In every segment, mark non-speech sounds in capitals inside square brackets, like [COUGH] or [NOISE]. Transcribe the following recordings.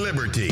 Liberty.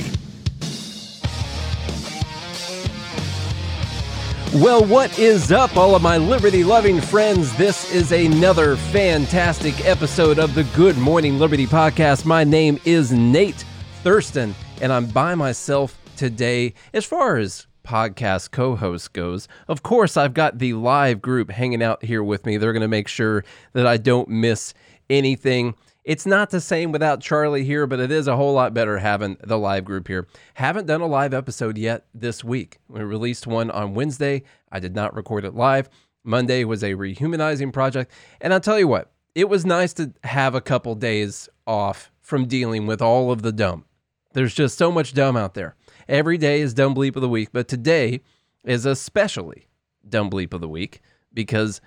Well, what is up, all of my liberty loving friends? This is another fantastic episode of the Good Morning Liberty podcast. My name is Nate Thurston, and I'm by myself today. As far as podcast co host goes, of course, I've got the live group hanging out here with me. They're going to make sure that I don't miss anything. It's not the same without Charlie here, but it is a whole lot better having the live group here. Haven't done a live episode yet this week. We released one on Wednesday. I did not record it live. Monday was a rehumanizing project. And I'll tell you what, it was nice to have a couple days off from dealing with all of the dumb. There's just so much dumb out there. Every day is dumb bleep of the week, but today is especially dumb bleep of the week because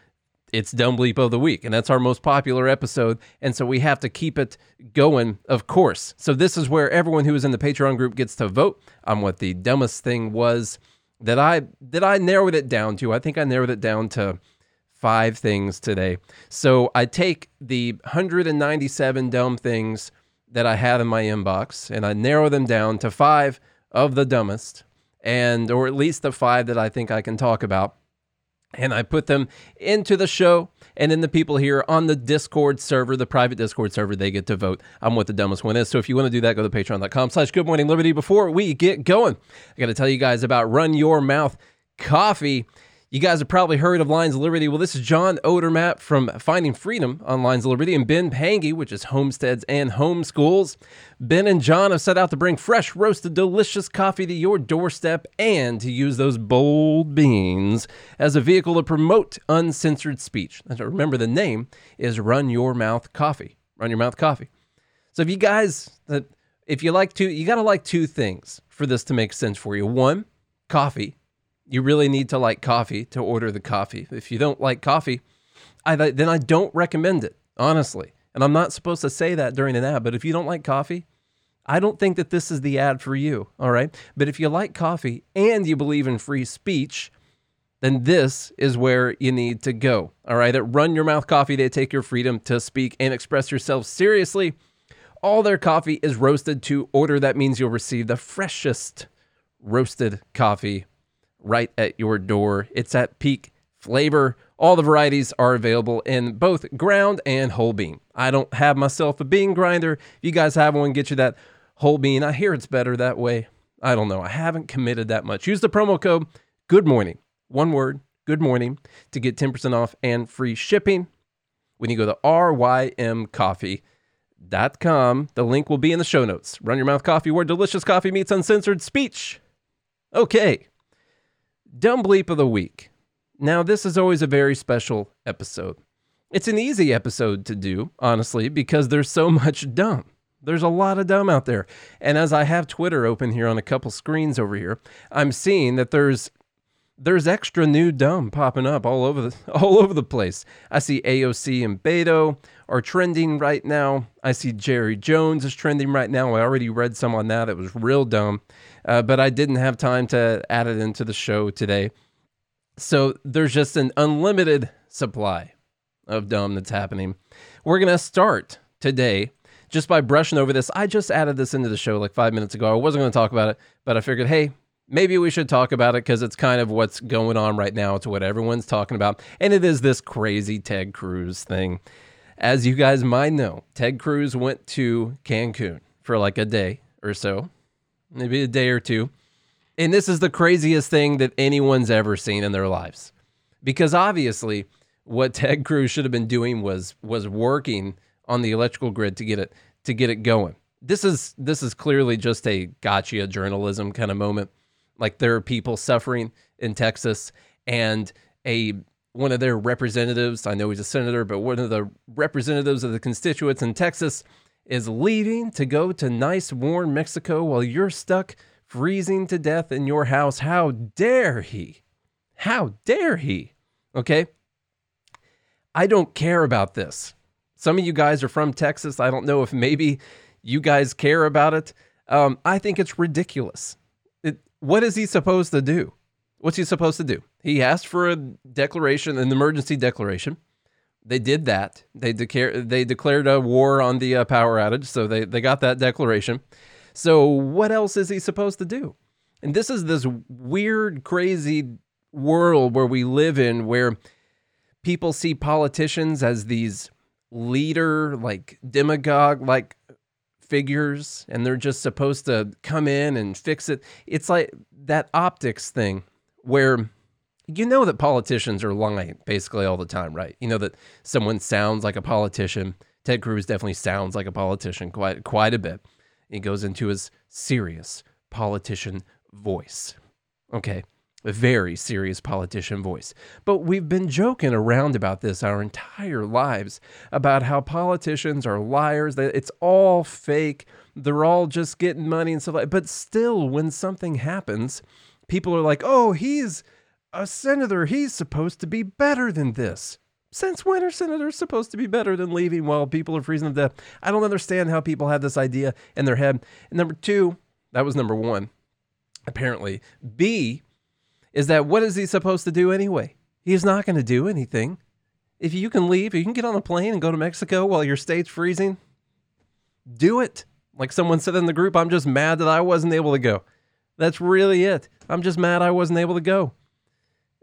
it's Dumb Bleep of the Week, and that's our most popular episode. And so we have to keep it going, of course. So this is where everyone who is in the Patreon group gets to vote on what the dumbest thing was that I that I narrowed it down to. I think I narrowed it down to five things today. So I take the 197 dumb things that I have in my inbox and I narrow them down to five of the dumbest, and or at least the five that I think I can talk about and I put them into the show. And then the people here on the Discord server, the private Discord server, they get to vote on what the dumbest one is. So if you want to do that, go to patreon.com slash good morning liberty. Before we get going, I got to tell you guys about Run Your Mouth Coffee. You guys have probably heard of Lions of Liberty. Well, this is John Odermatt from Finding Freedom on Lions of Liberty and Ben Pangy, which is Homesteads and Homeschools. Ben and John have set out to bring fresh, roasted, delicious coffee to your doorstep and to use those bold beans as a vehicle to promote uncensored speech. Remember, the name is Run Your Mouth Coffee. Run Your Mouth Coffee. So if you guys, if you like to, you got to like two things for this to make sense for you. One, coffee you really need to like coffee to order the coffee. If you don't like coffee, I, then I don't recommend it, honestly. And I'm not supposed to say that during an ad, but if you don't like coffee, I don't think that this is the ad for you, all right? But if you like coffee and you believe in free speech, then this is where you need to go, all right? At Run Your Mouth Coffee, they take your freedom to speak and express yourself seriously. All their coffee is roasted to order. That means you'll receive the freshest roasted coffee right at your door. It's at peak flavor. All the varieties are available in both ground and whole bean. I don't have myself a bean grinder. If you guys have one, get you that whole bean. I hear it's better that way. I don't know. I haven't committed that much. Use the promo code Good Morning, one word, Good Morning, to get 10% off and free shipping. When you go to rymcoffee.com, the link will be in the show notes. Run your mouth coffee where delicious coffee meets uncensored speech. Okay, Dumb Bleep of the Week. Now, this is always a very special episode. It's an easy episode to do, honestly, because there's so much dumb. There's a lot of dumb out there. And as I have Twitter open here on a couple screens over here, I'm seeing that there's there's extra new dumb popping up all over the [LAUGHS] all over the place. I see AOC and Beto are trending right now. I see Jerry Jones is trending right now. I already read some on that. It was real dumb, uh, but I didn't have time to add it into the show today. So there's just an unlimited supply of dumb that's happening. We're gonna start today just by brushing over this. I just added this into the show like five minutes ago. I wasn't going to talk about it, but I figured, hey, maybe we should talk about it because it's kind of what's going on right now. It's what everyone's talking about. And it is this crazy Ted Cruz thing. As you guys might know, Ted Cruz went to Cancun for like a day or so, maybe a day or two. And this is the craziest thing that anyone's ever seen in their lives. Because obviously, what Ted Cruz should have been doing was was working on the electrical grid to get it to get it going. This is this is clearly just a gotcha journalism kind of moment. Like there are people suffering in Texas and a one of their representatives, I know he's a senator, but one of the representatives of the constituents in Texas is leaving to go to nice, warm Mexico while you're stuck freezing to death in your house. How dare he? How dare he? Okay. I don't care about this. Some of you guys are from Texas. I don't know if maybe you guys care about it. Um, I think it's ridiculous. It, what is he supposed to do? What's he supposed to do? He asked for a declaration, an emergency declaration. They did that. They declared they declared a war on the uh, power outage, so they they got that declaration. So, what else is he supposed to do? And this is this weird, crazy world where we live in where people see politicians as these leader, like demagogue, like figures, and they're just supposed to come in and fix it. It's like that optics thing where you know that politicians are lying basically all the time, right? You know that someone sounds like a politician. Ted Cruz definitely sounds like a politician quite quite a bit. He goes into his serious politician voice. Okay a very serious politician voice. But we've been joking around about this our entire lives about how politicians are liars, that it's all fake, they're all just getting money and stuff like But still, when something happens, people are like, oh, he's a senator. He's supposed to be better than this. Since when are senators supposed to be better than leaving while people are freezing to death? I don't understand how people have this idea in their head. And number two, that was number one, apparently. B, is that what is he supposed to do anyway? He's not going to do anything. If you can leave, you can get on a plane and go to Mexico while your state's freezing, do it. Like someone said in the group, I'm just mad that I wasn't able to go. That's really it. I'm just mad I wasn't able to go.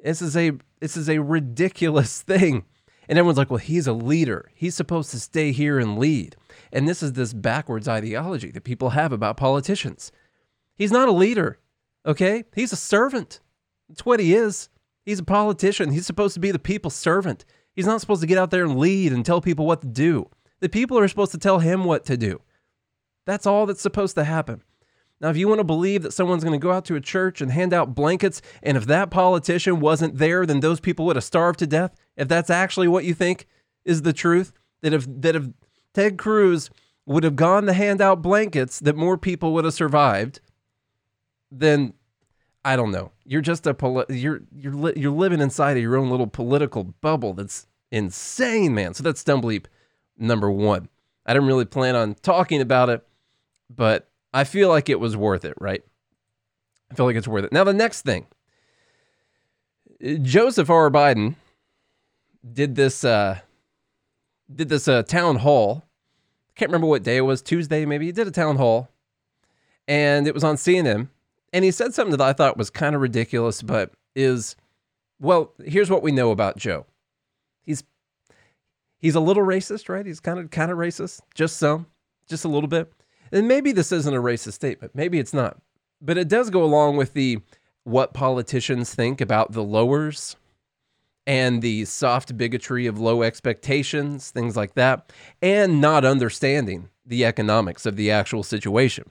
This is a this is a ridiculous [LAUGHS] thing. And everyone's like, well, he's a leader. He's supposed to stay here and lead. And this is this backwards ideology that people have about politicians. He's not a leader, okay? He's a servant. That's what he is. He's a politician. He's supposed to be the people's servant. He's not supposed to get out there and lead and tell people what to do. The people are supposed to tell him what to do. That's all that's supposed to happen. Now, if you want to believe that someone's going to go out to a church and hand out blankets, and if that politician wasn't there, then those people would have starved to death, if that's actually what you think is the truth, that if, that if Ted Cruz would have gone to hand out blankets, that more people would have survived, then I don't know. You're just a poli- you're you're li- you're living inside of your own little political bubble. That's insane, man. So that's Dumb Bleep number one. I didn't really plan on talking about it, but I feel like it was worth it, right? I feel like it's worth it. Now the next thing, Joseph R. Biden did this uh, did this uh, town hall. I can't remember what day it was. Tuesday, maybe. He did a town hall, and it was on CNN and he said something that I thought was kind of ridiculous, but is well, here's what we know about Joe. He's he's a little racist, right? He's kind of kind of racist, just some, just a little bit. And maybe this isn't a racist statement. Maybe it's not. But it does go along with the what politicians think about the lowers and the soft bigotry of low expectations, things like that, and not understanding the economics of the actual situation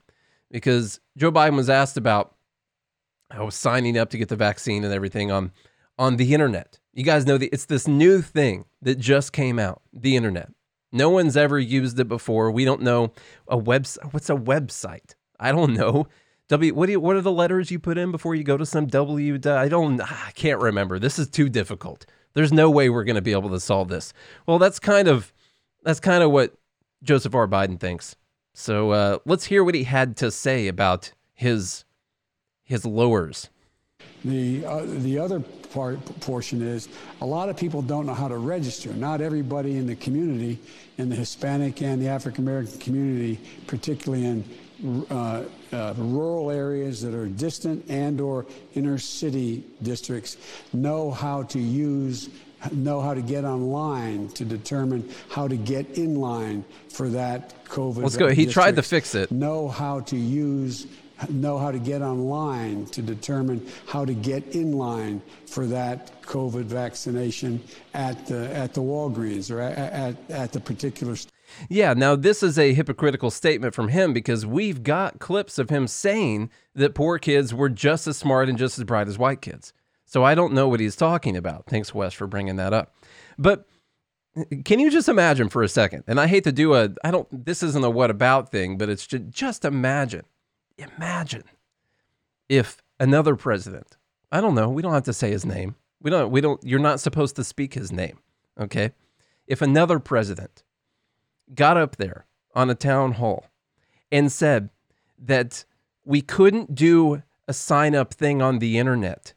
because Joe Biden was asked about I was signing up to get the vaccine and everything on on the internet. You guys know that it's this new thing that just came out, the internet. No one's ever used it before. We don't know a website. What's a website? I don't know. W. What do you, What are the letters you put in before you go to some W? I don't. I can't remember. This is too difficult. There's no way we're going to be able to solve this. Well, that's kind of that's kind of what Joseph R. Biden thinks. So uh, let's hear what he had to say about his his lowers. The uh, the other part portion is a lot of people don't know how to register. Not everybody in the community, in the Hispanic and the African American community, particularly in uh, uh, rural areas that are distant and or inner city districts, know how to use know how to get online to determine how to get in line for that COVID. Let's go. He district. tried to fix it. Know how to use know how to get online to determine how to get in line for that COVID vaccination at the at the Walgreens or at, at, the particular. St- yeah, now this is a hypocritical statement from him because we've got clips of him saying that poor kids were just as smart and just as bright as white kids. So I don't know what he's talking about. Thanks, Wes, for bringing that up. But can you just imagine for a second? And I hate to do a, I don't, this isn't a what about thing, but it's just, just imagine, imagine if another president, I don't know, we don't have to say his name. We don't, we don't, you're not supposed to speak his name. Okay. If another president got up there on a town hall and said that we couldn't do a sign up thing on the internet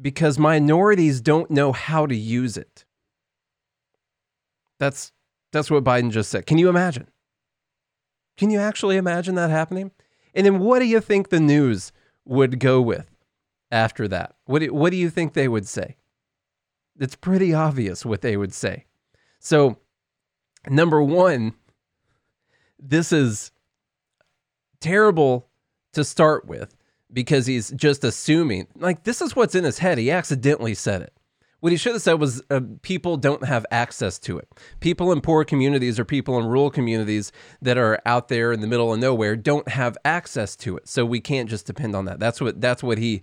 because minorities don't know how to use it. That's that's what Biden just said. Can you imagine? Can you actually imagine that happening? And then what do you think the news would go with after that? What do, what do you think they would say? It's pretty obvious what they would say. So, number one, this is terrible to start with because he's just assuming, like, this is what's in his head. He accidentally said it. What he should have said was uh, people don't have access to it. People in poor communities or people in rural communities that are out there in the middle of nowhere don't have access to it. So we can't just depend on that. That's what that's what he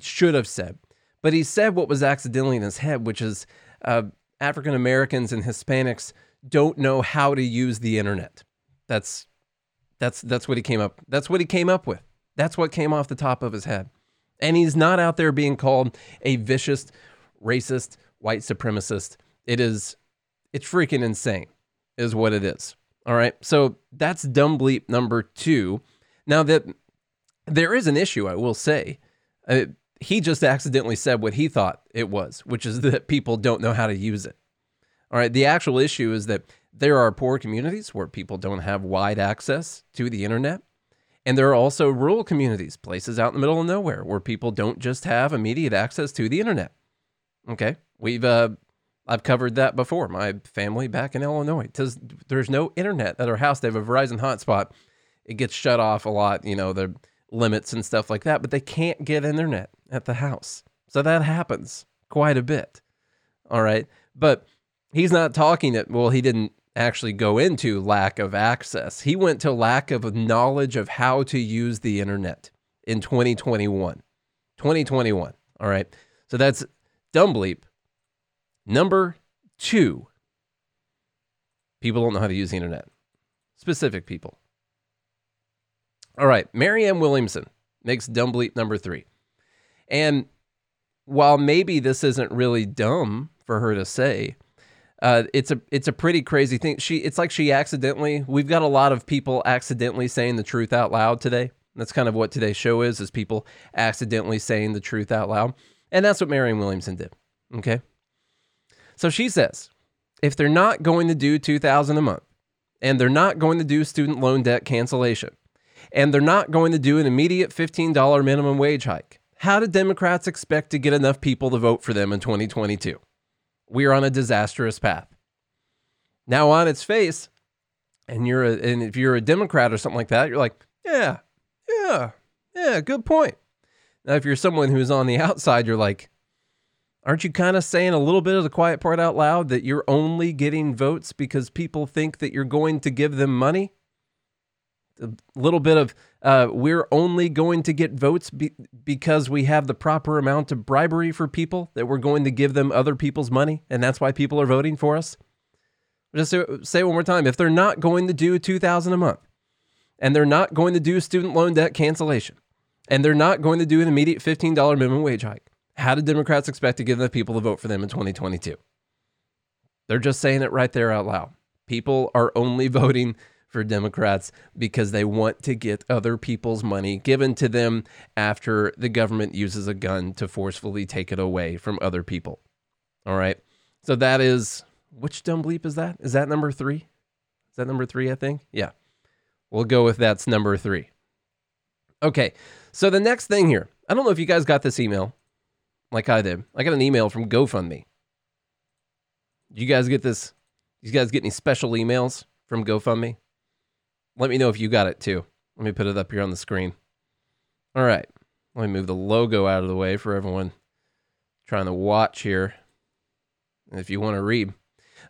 should have said. But he said what was accidentally in his head, which is uh, African Americans and Hispanics don't know how to use the internet. That's that's that's what he came up. That's what he came up with. That's what came off the top of his head. And he's not out there being called a vicious racist, white supremacist. It is, it's freaking insane, is what it is. All right. So that's dumb bleep number two. Now that there is an issue, I will say, uh, he just accidentally said what he thought it was, which is [LAUGHS] that people don't know how to use it. All right. The actual issue is that there are poor communities where people don't have wide access to the internet. And there are also rural communities, places out in the middle of nowhere where people don't just have immediate access to the internet. Okay, we've uh, I've covered that before. My family back in Illinois, does there's no internet at our house. They have a Verizon hotspot. It gets shut off a lot, you know, the limits and stuff like that. But they can't get internet at the house, so that happens quite a bit. All right, but he's not talking that. Well, he didn't actually go into lack of access. He went to lack of knowledge of how to use the internet in 2021. 2021. All right. So that's Dumb bleep. Number two, people don't know how to use the internet. Specific people. All right, Marianne Williamson makes dumb bleep number three. And while maybe this isn't really dumb for her to say, uh, it's a it's a pretty crazy thing. She it's like she accidentally. We've got a lot of people accidentally saying the truth out loud today. That's kind of what today's show is: is people accidentally saying the truth out loud. And that's what Marianne Williamson did. Okay. So she says if they're not going to do 2000 a month and they're not going to do student loan debt cancellation and they're not going to do an immediate $15 minimum wage hike, how do Democrats expect to get enough people to vote for them in 2022? We are on a disastrous path. Now, on its face, and you're a, and if you're a Democrat or something like that, you're like, yeah, yeah, yeah, good point. Now, if you're someone who's on the outside, you're like, aren't you kind of saying a little bit of the quiet part out loud that you're only getting votes because people think that you're going to give them money? A little bit of uh, we're only going to get votes be- because we have the proper amount of bribery for people that we're going to give them other people's money, and that's why people are voting for us. Just say, one more time: if they're not going to do two thousand a month, and they're not going to do student loan debt cancellation, and they're not going to do an immediate $15 minimum wage hike. How do Democrats expect to get the people to vote for them in 2022? They're just saying it right there out loud. People are only [LAUGHS] voting for Democrats because they want to get other people's money given to them after the government uses a gun to forcefully take it away from other people. All right. So that is which dumb bleep is that? Is that number three? Is that number three? I think. Yeah. We'll go with that's number three. Okay. So the next thing here, I don't know if you guys got this email like I did. I got an email from GoFundMe. You guys get this? You guys get any special emails from GoFundMe? Let me know if you got it too. Let me put it up here on the screen. All right. Let me move the logo out of the way for everyone trying to watch here. If you want to read.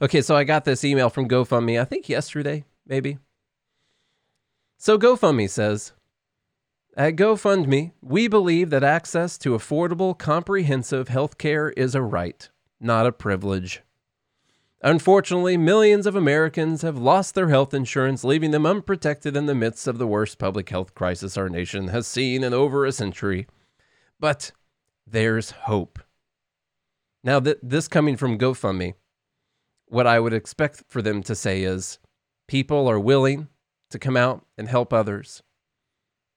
Okay, so I got this email from GoFundMe, I think yesterday, maybe. So GoFundMe says, at GoFundMe, we believe that access to affordable, comprehensive health care is a right, not a privilege. Unfortunately, millions of Americans have lost their health insurance, leaving them unprotected in the midst of the worst public health crisis our nation has seen in over a century. But there's hope. Now, th- this coming from GoFundMe, what I would expect for them to say is people are willing to come out and help others.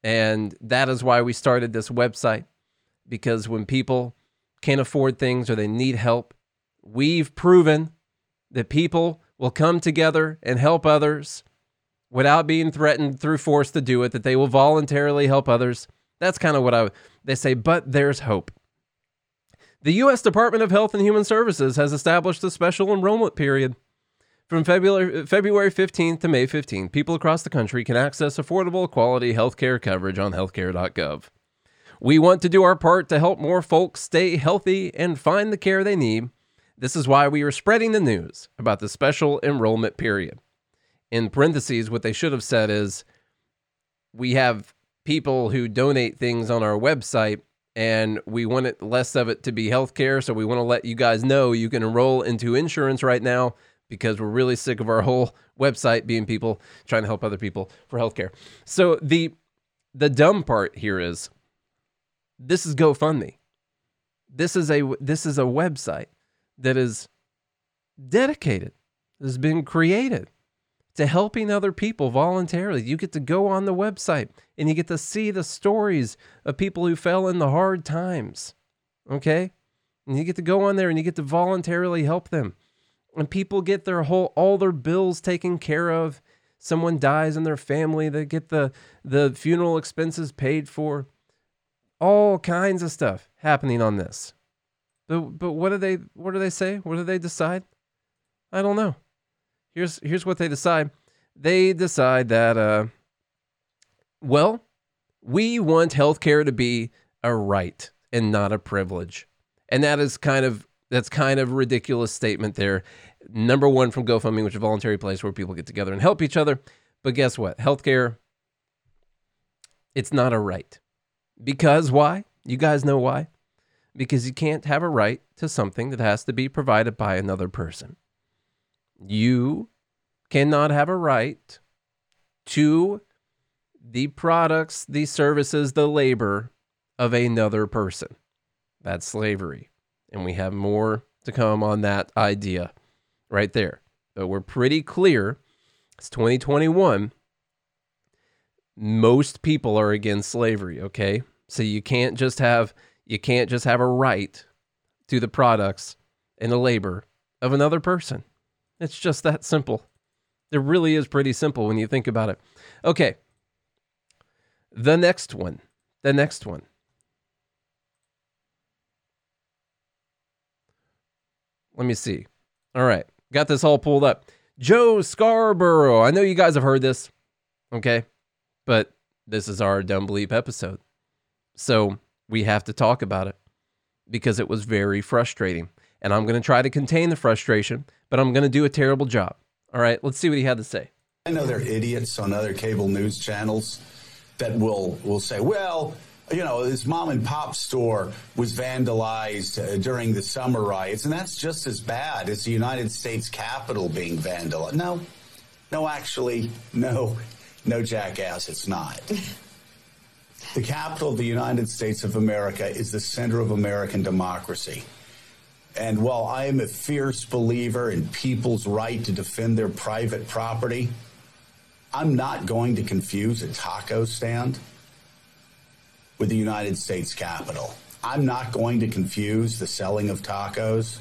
And that is why we started this website because when people can't afford things or they need help, we've proven that people will come together and help others without being threatened through force to do it, that they will voluntarily help others. That's kind of what I they say, but there's hope. The US Department of Health and Human Services has established a special enrollment period. From February, February 15th to May 15th, people across the country can access affordable, quality healthcare coverage on healthcare.gov. We want to do our part to help more folks stay healthy and find the care they need. This is why we are spreading the news about the special enrollment period. In parentheses, what they should have said is we have people who donate things on our website and we want it less of it to be healthcare. So we want to let you guys know you can enroll into insurance right now because we're really sick of our whole website being people trying to help other people for healthcare. So the the dumb part here is this is GoFundMe. This is a this is a website that is dedicated, has been created to helping other people voluntarily. You get to go on the website and you get to see the stories of people who fell in the hard times. Okay? And you get to go on there and you get to voluntarily help them. And people get their whole all their bills taken care of. Someone dies in their family, they get the the funeral expenses paid for. All kinds of stuff happening on this. But but what do they what do they say? What do they decide? I don't know. Here's here's what they decide. They decide that uh well, we want healthcare to be a right and not a privilege. And that is kind of that's kind of a ridiculous statement there. Number one from GoFundMe, which is a voluntary place where people get together and help each other. But guess what? Healthcare, it's not a right. Because why? You guys know why? because you can't have a right to something that has to be provided by another person. You cannot have a right to the products, the services, the labor of another person. That's slavery. And we have more to come on that idea right there. But we're pretty clear. It's 2021. Most people are against slavery, okay? So you can't just have you can't just have a right to the products and the labor of another person. It's just that simple. It really is pretty simple when you think about it. Okay. The next one. The next one. Let me see. All right. Got this all pulled up. Joe Scarborough. I know you guys have heard this. Okay. But this is our dumb bleep episode. So we have to talk about it because it was very frustrating. And I'm going to try to contain the frustration, but I'm going to do a terrible job. All right, let's see what he had to say. I know there are idiots on other cable news channels that will will say, well, you know, this mom and pop store was vandalized uh, during the summer riots, and that's just as bad as the United States Capitol being vandalized. No, no, actually, no, no, jackass, it's not. [LAUGHS] The capital of the United States of America is the center of American democracy. And while I am a fierce believer in people's right to defend their private property, I'm not going to confuse a taco stand with the United States Capitol. I'm not going to confuse the selling of tacos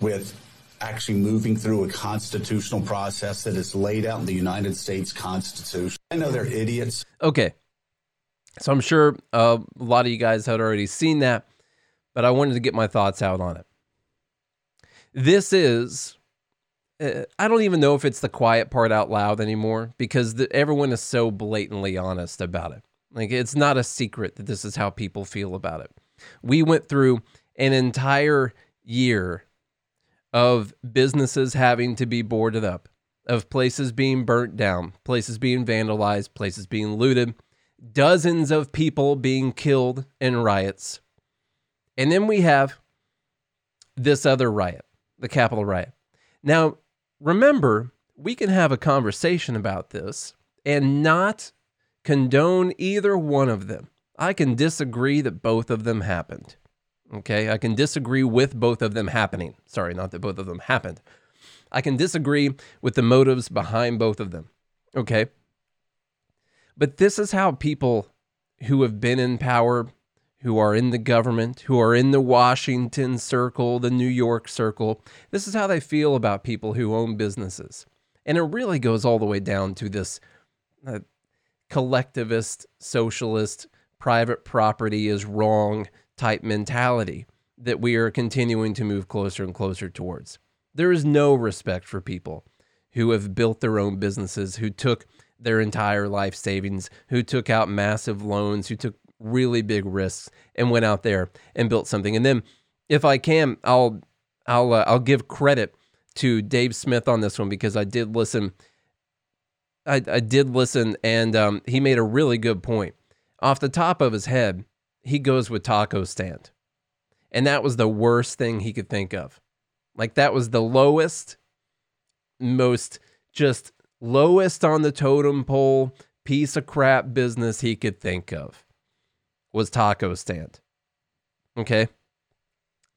with actually moving through a constitutional process that is laid out in the United States Constitution. I know they're idiots. Okay. So I'm sure uh, a lot of you guys had already seen that, but I wanted to get my thoughts out on it. This is, uh, I don't even know if it's the quiet part out loud anymore because the, everyone is so blatantly honest about it. Like it's not a secret that this is how people feel about it. We went through an entire year of businesses having to be boarded up, of places being burnt down, places being vandalized, places being looted, dozens of people being killed in riots. And then we have this other riot, the Capitol riot. Now, remember, we can have a conversation about this and not condone either one of them. I can disagree that both of them happened. Okay, I can disagree with both of them happening. Sorry, not that both of them happened. I can disagree with the motives behind both of them. Okay. But this is how people who have been in power, who are in the government, who are in the Washington circle, the New York circle, this is how they feel about people who own businesses. And it really goes all the way down to this uh, collectivist, socialist, private property is wrong type mentality that we are continuing to move closer and closer towards. There is no respect for people who have built their own businesses, who took their entire life savings, who took out massive loans, who took really big risks and went out there and built something. And then if I can, I'll I'll uh, I'll give credit to Dave Smith on this one because I did listen I, I did listen and um, he made a really good point. Off the top of his head, he goes with taco stand. And that was the worst thing he could think of. Like that was the lowest, most just lowest on the totem pole piece of crap business he could think of was taco stand. Okay.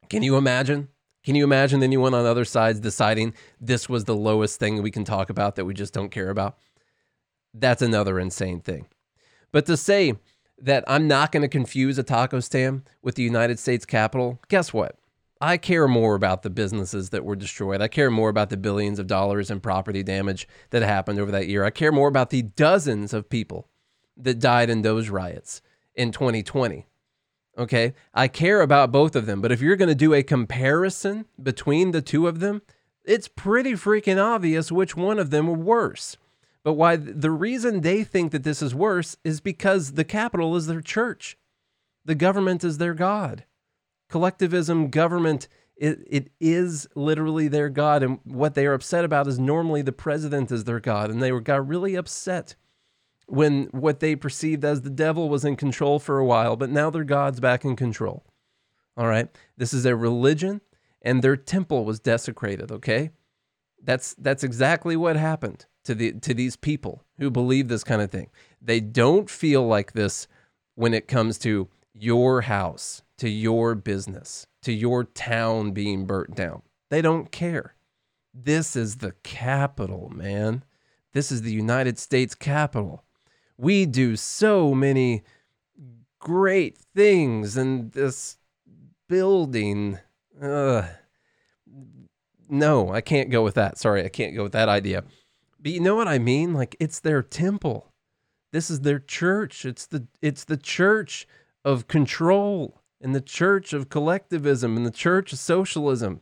Can you imagine? Can you imagine anyone on other sides deciding this was the lowest thing we can talk about that we just don't care about? That's another insane thing. But to say that I'm not going to confuse a taco stand with the United States Capitol, guess what? I care more about the businesses that were destroyed. I care more about the billions of dollars in property damage that happened over that year. I care more about the dozens of people that died in those riots in 2020. Okay. I care about both of them. But if you're going to do a comparison between the two of them, it's pretty freaking obvious which one of them were worse. But why the reason they think that this is worse is because the Capitol is their church. The government is their God collectivism, government, it, it is literally their God. And what they are upset about is normally the president is their God. And they were, got really upset when what they perceived as the devil was in control for a while, but now their God's back in control. All right. This is their religion and their temple was desecrated. Okay. That's, that's exactly what happened to the, to these people who believe this kind of thing. They don't feel like this when it comes to your house, to your business, to your town being burnt down. They don't care. This is the Capitol, man. This is the United States Capitol. We do so many great things in this building. Uh, no, I can't go with that. Sorry, I can't go with that idea. But you know what I mean? Like it's their temple. This is their church. It's the it's the church of control and the church of collectivism and the church of socialism.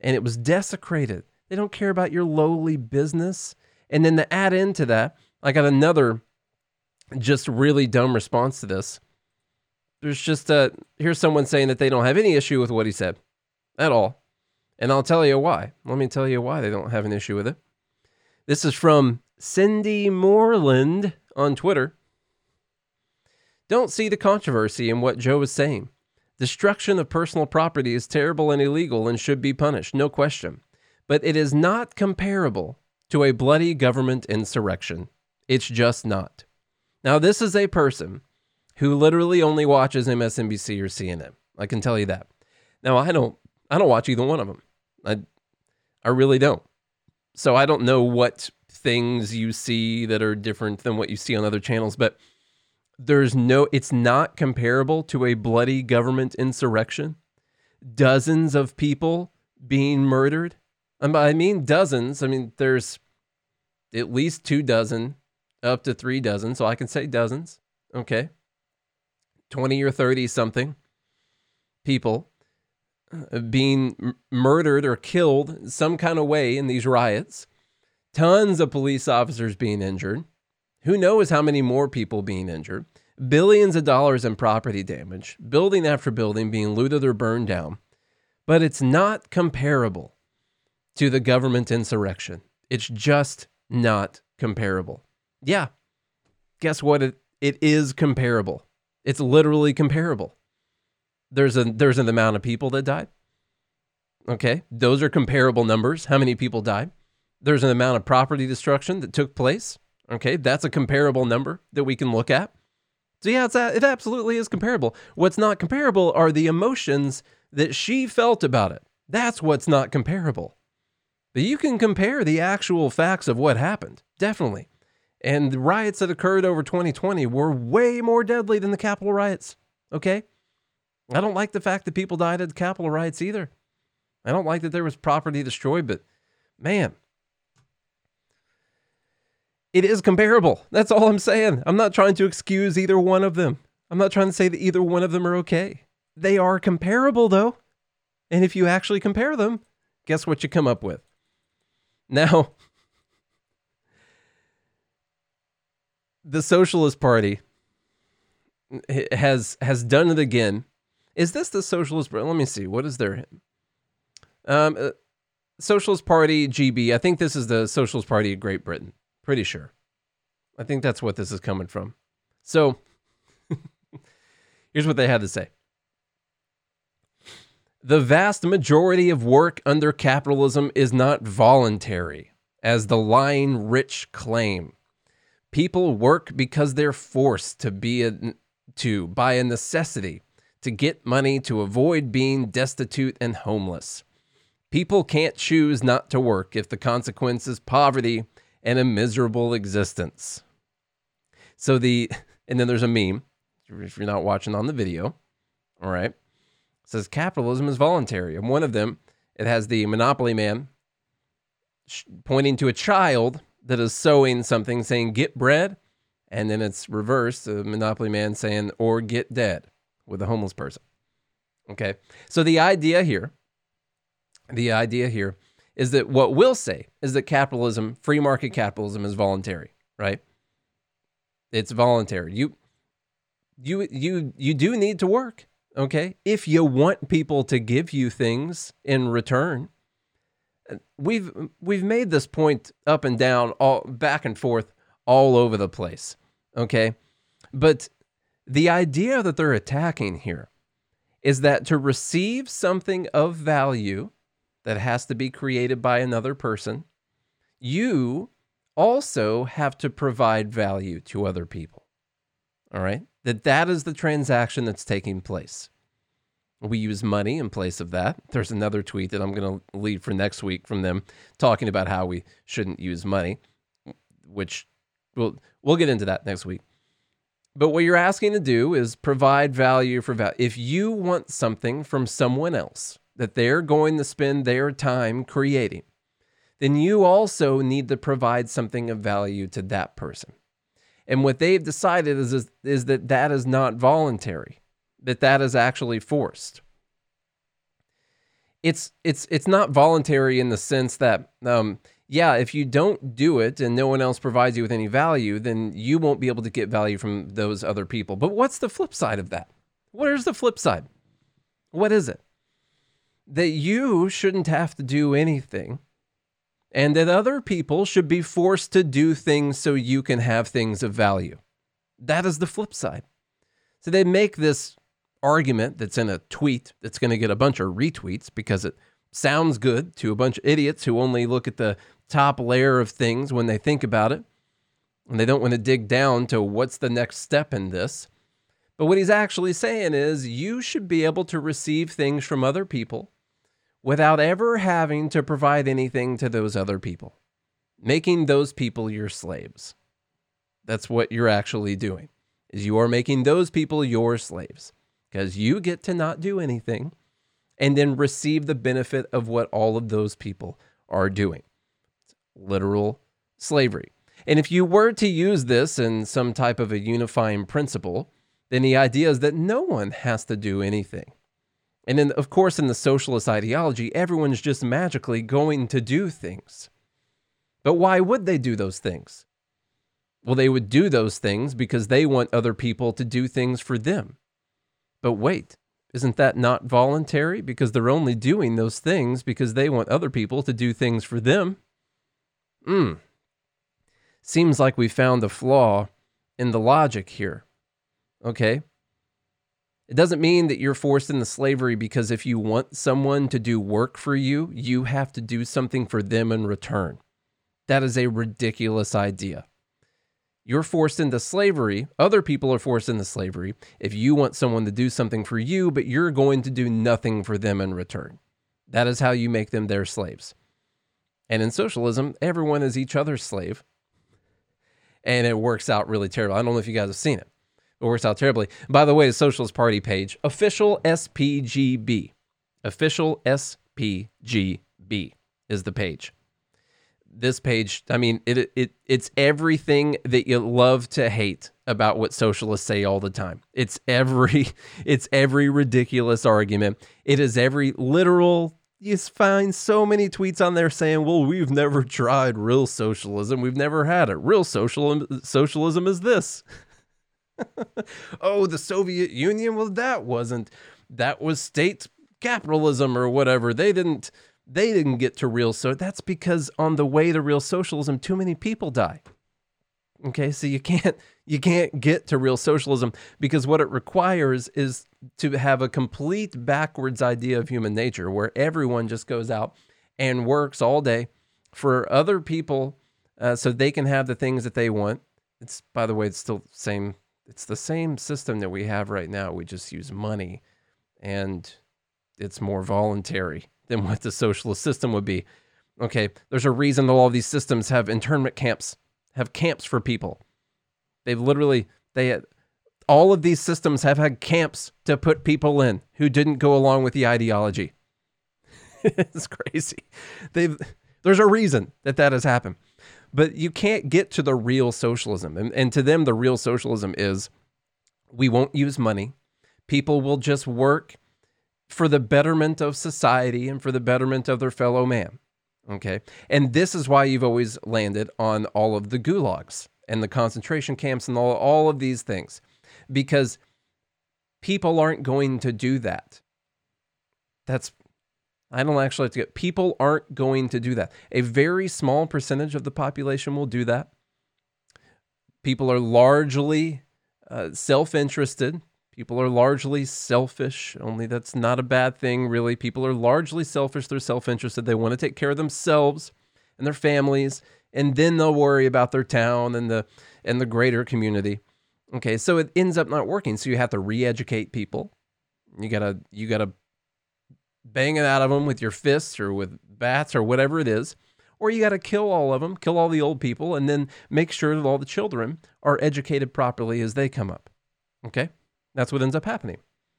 And it was desecrated. They don't care about your lowly business. And then to add into that, I got another just really dumb response to this. There's just a here's someone saying that they don't have any issue with what he said at all. And I'll tell you why. Let me tell you why they don't have an issue with it. This is from Cindy Moreland on Twitter. Don't see the controversy in what Joe is saying. Destruction of personal property is terrible and illegal and should be punished, no question. But it is not comparable to a bloody government insurrection. It's just not. Now, this is a person who literally only watches MSNBC or CNN. I can tell you that. Now, I don't I don't watch either one of them. I I really don't. So I don't know what things you see that are different than what you see on other channels, but there's no it's not comparable to a bloody government insurrection. Dozens of people being murdered. I mean dozens. I mean there's at least two dozen up to three dozen. So i can say dozens. Okay. 20 or 30 something people uh, being murdered or killed some kind of way in these riots tons of police officers being injured who knows how many more people being injured? Billions of dollars in property damage, building after building being looted or burned down. But it's not comparable to the government insurrection. It's just not comparable. Yeah. Guess what? It, it is comparable. It's literally comparable. There's a there's an amount of people that died. Okay, those are comparable numbers. How many people died? There's an amount of property destruction that took place. Okay, that's a comparable number that we can look at. So yeah, it's it absolutely is comparable. What's not comparable are the emotions that she felt about it. That's what's not comparable. But you can compare the actual facts of what happened, definitely. And the riots that occurred over 2020 were way more deadly than the Capitol riots. Okay? I don't like the fact that people died at the Capitol riots either. I don't like that there was property destroyed, but man, It is comparable. That's all I'm saying. I'm not trying to excuse either one of them. I'm not trying to say that either one of them are okay. They are comparable, though. And if you actually compare them, guess what you come up with? Now, [LAUGHS] the Socialist Party has has done it again. Is this the Socialist? Let me see. What is their um, uh, Socialist Party GB? I think this is the Socialist Party of Great Britain. Pretty sure. I think that's what this is coming from. So [LAUGHS] here's what they had to say. The vast majority of work under capitalism is not voluntary, as the lying rich claim. People work because they're forced to be a, to by a necessity to get money to avoid being destitute and homeless. People can't choose not to work if the consequence is poverty and a miserable existence. So the [LAUGHS] and then there's a meme if you're not watching on the video, all right? says capitalism is voluntary. And one of them, it has the Monopoly man sh- pointing to a child that is sewing something saying get bread. And then it's reversed, the Monopoly man saying or get dead with a homeless person. Okay. So the idea here, the idea here is that what we'll say is that capitalism, free market capitalism is voluntary, right? It's voluntary. You you you you do need to work. Okay. If you want people to give you things in return, we've we've made this point up and down all back and forth all over the place. Okay. But the idea that they're attacking here is that to receive something of value that has to be created by another person, you also have to provide value to other people. All right? that that is the transaction that's taking place. We use money in place of that. There's another tweet that I'm going to leave for next week from them talking about how we shouldn't use money, which we'll we'll get into that next week. But what you're asking to do is provide value for value. If you want something from someone else that they're going to spend their time creating, then you also need to provide something of value to that person. And what they've decided is, is, is that that is not voluntary, that that is actually forced. It's it's it's not voluntary in the sense that um, yeah, if you don't do it and no one else provides you with any value, then you won't be able to get value from those other people. But what's the flip side of that? Where's the flip side? What is it? That you shouldn't have to do anything and that other people should be forced to do things so you can have things of value. That is the flip side. So they make this argument that's in a tweet that's going to get a bunch of retweets because it sounds good to a bunch of idiots who only look at the top layer of things when they think about it. And they don't want to dig down to what's the next step in this. But what he's actually saying is you should be able to receive things from other people without ever having to provide anything to those other people, making those people your slaves. That's what you're actually doing. Is you are making those people your slaves because you get to not do anything and then receive the benefit of what all of those people are doing. Literal slavery. And if you were to use this in some type of a unifying principle, then the idea is that no one has to do anything. And then, of course, in the socialist ideology, everyone's just magically going to do things. But why would they do those things? Well, they would do those things because they want other people to do things for them. But wait, isn't that not voluntary? Because they're only doing those things because they want other people to do things for them. Hmm. Seems like we found a flaw in the logic here. Okay, it doesn't mean that you're forced into slavery because if you want someone to do work for you, you have to do something for them in return. That is a ridiculous idea. You're forced into slavery. Other people are forced into slavery if you want someone to do something for you, but you're going to do nothing for them in return. That is how you make them their slaves. And in socialism, everyone is each other's slave. And it works out really terrible. I don't know if you guys have seen it. It works out terribly. By the way, the Socialist Party page, official SPGB. Official SPGB is the page. this page, I mean, it it it's everything that you love to hate about what socialists say all the time. It's every [LAUGHS] it's every ridiculous argument. It is every literal you find so many tweets on there saying, "Well, we've never tried real socialism. We've never had it. Real socialism uh, socialism is this." [LAUGHS] oh, the Soviet Union, well that wasn't that was state capitalism or whatever. They didn't they didn't get to real so that's because on the way to real socialism too many people die. Okay, so you can't [LAUGHS] you can't get to real socialism because what it requires is to have a complete backwards idea of human nature where everyone just goes out and works all day for other people uh, so they can have the things that they want. It's by the way, it's still the same. It's the same system that we have right now. We just use money, and it's more voluntary than [LAUGHS] what the socialist system would be. Okay, there's a reason that all these systems have internment camps, have camps for people. They've literally they all of these systems have had camps to put people in who didn't go along with the ideology. [LAUGHS] it's crazy. They've there's a reason that that has happened. But you can't get to the real socialism. And, and to them, the real socialism is we won't use money. People will just work for the betterment of society and for the betterment of their fellow man. Okay. And this is why you've always landed on all of the gulags and the concentration camps and all, all of these things because people aren't going to do that. That's, I don't actually have to get, people aren't going to do that. A very small percentage of the population will do that. People are largely uh, self interested. People are largely selfish, only that's not a bad thing, really. People are largely selfish. They're self interested. They want to take care of themselves and their families, and then they'll worry about their town and the, and the greater community. Okay, so it ends up not working. So you have to re educate people. You gotta, you gotta bang it out of them with your fists or with bats or whatever it is. Or you got to kill all of them, kill all the old people, and then make sure that all the children are educated properly as they come up. Okay? That's what ends up happening.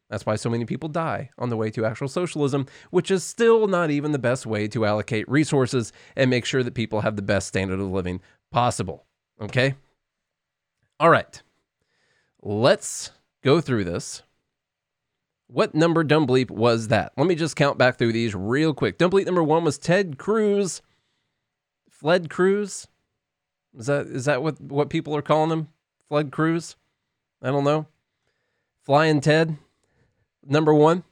That's why so many people die on the way to actual socialism, which is still not even the best way to allocate resources and make sure that people have the best standard of living possible. Okay? All right. Let's go through this. What number dumb bleep was that? Let me just count back through these real quick. Dumb bleep number one was Ted Cruz. Fled Cruz? Is that is that what, what people are calling him? Fled Cruz? I don't know. Flying Ted, number one.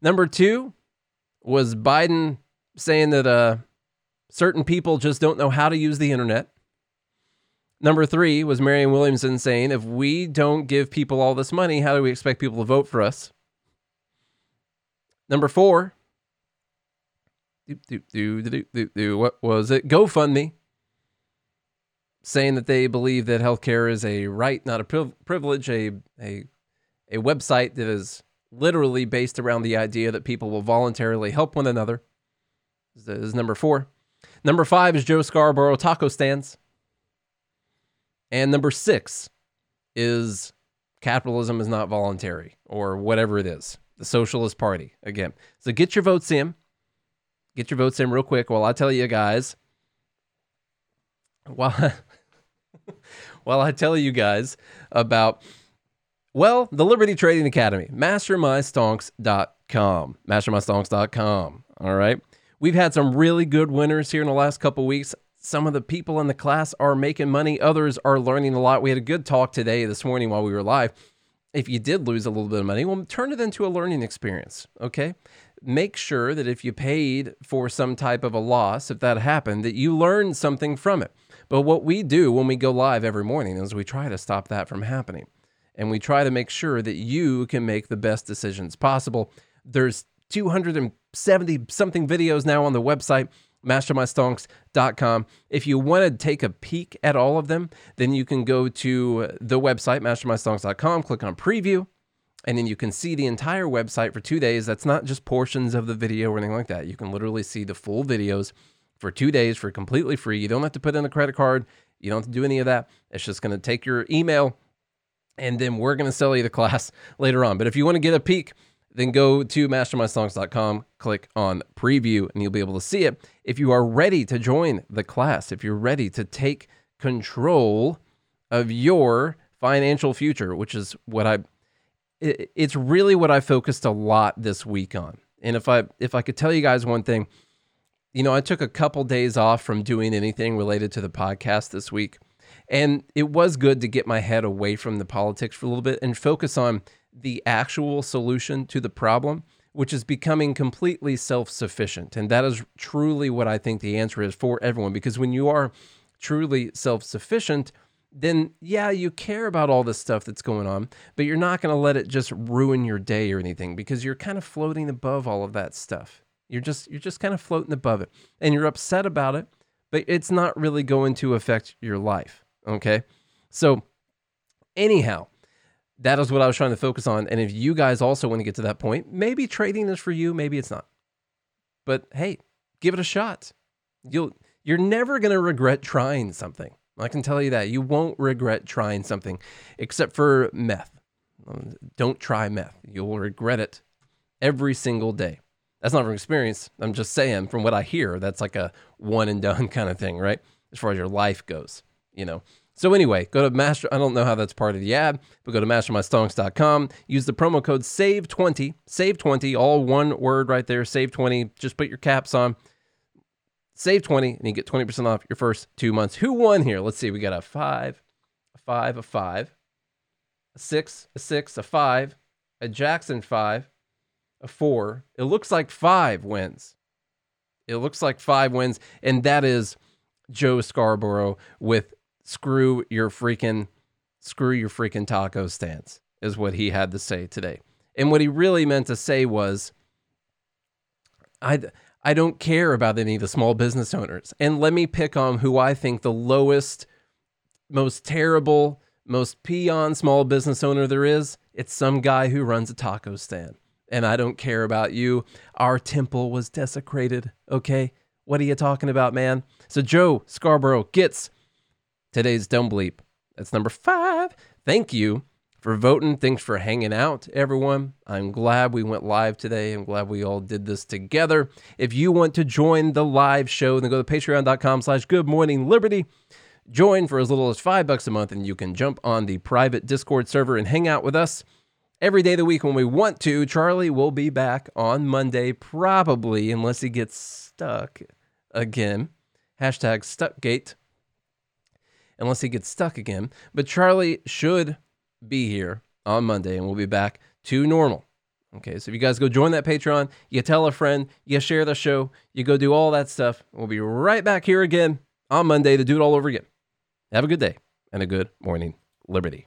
Number two was Biden saying that uh, certain people just don't know how to use the internet. Number three was Marianne Williamson saying, if we don't give people all this money, how do we expect people to vote for us? Number four, what was it? GoFundMe saying that they believe that healthcare is a right, not a privilege, a, a a website that is literally based around the idea that people will voluntarily help one another. This is number four. Number five is Joe Scarborough taco stands. And number six is capitalism is not voluntary or whatever it is. The Socialist Party again. So get your votes in. Get your votes in real quick while I tell you guys. While, [LAUGHS] while I tell you guys about well, the Liberty Trading Academy, mastermystonks.com. Mastermystonks.com. All right. We've had some really good winners here in the last couple weeks. Some of the people in the class are making money, others are learning a lot. We had a good talk today, this morning, while we were live. If you did lose a little bit of money, well, turn it into a learning experience. Okay. Make sure that if you paid for some type of a loss, if that happened, that you learned something from it. But what we do when we go live every morning is we try to stop that from happening and we try to make sure that you can make the best decisions possible. There's 270 something videos now on the website mastermystonks.com. If you want to take a peek at all of them, then you can go to the website mastermystonks.com, click on preview, and then you can see the entire website for 2 days. That's not just portions of the video or anything like that. You can literally see the full videos for 2 days for completely free. You don't have to put in a credit card. You don't have to do any of that. It's just going to take your email and then we're going to sell you the class [LAUGHS] later on. But if you want to get a peek then go to mastermystonks.com, click on preview, and you'll be able to see it. If you are ready to join the class, if you're ready to take control of your financial future, which is what I it's really what I focused a lot this week on. And if I if I could tell you guys one thing, you know, I took a couple days off from doing anything related to the podcast this week. And it was good to get my head away from the politics for a little bit and focus on the actual solution to the problem, which is becoming completely self sufficient. And that is truly what I think the answer is for everyone. Because when you are truly self sufficient, then yeah, you care about all this stuff that's going on, but you're not going to let it just ruin your day or anything because you're kind of floating above all of that stuff. You're just you're just kind of floating above it and you're upset about it, but it's not really going to affect your life, okay? So anyhow, that is what I was trying to focus on and if you guys also want to get to that point, maybe trading is for you, maybe it's not. But hey, give it a shot. You'll you're never going to regret trying something. I can tell you that. You won't regret trying something except for meth. Um, don't try meth. You'll regret it every single day. That's not from experience. I'm just saying from what I hear, that's like a one and done [LAUGHS] kind of thing, right? As far as your life goes, you know. So anyway, go to master. I don't know how that's part of the ad, but go to mastermystonks.com. Use the promo code SAVE20, SAVE20, all one word right there, SAVE20. Just put your caps on Save 20 and you get 20% off your first two months. Who won here? Let's see. We got a five, a five, a five, a six, a six, a five, a Jackson five, a four. It looks like five wins. It looks like five wins. And that is Joe Scarborough with screw your freaking, screw your freaking taco stance, is what he had to say today. And what he really meant to say was, I I don't care about any of the small business owners. And let me pick on who I think the lowest, most terrible, most peon small business owner there is. It's some guy who runs a taco stand. And I don't care about you. Our temple was desecrated. Okay. What are you talking about, man? So Joe Scarborough gets today's dumb bleep. That's number five. Thank you for voting. Thanks for hanging out, everyone. I'm glad we went live today. I'm glad we all did this together. If you want to join the live show, then go to patreon.com slash good morning liberty. Join for as little as five bucks a month, and you can jump on the private Discord server and hang out with us every day of the week when we want to. Charlie will be back on Monday, probably, unless he gets stuck again. Hashtag Stuckgate. Unless he gets stuck again. But Charlie should be here on Monday, and we'll be back to normal. Okay, so if you guys go join that Patreon, you tell a friend, you share the show, you go do all that stuff. We'll be right back here again on Monday to do it all over again. Have a good day and a good morning, Liberty.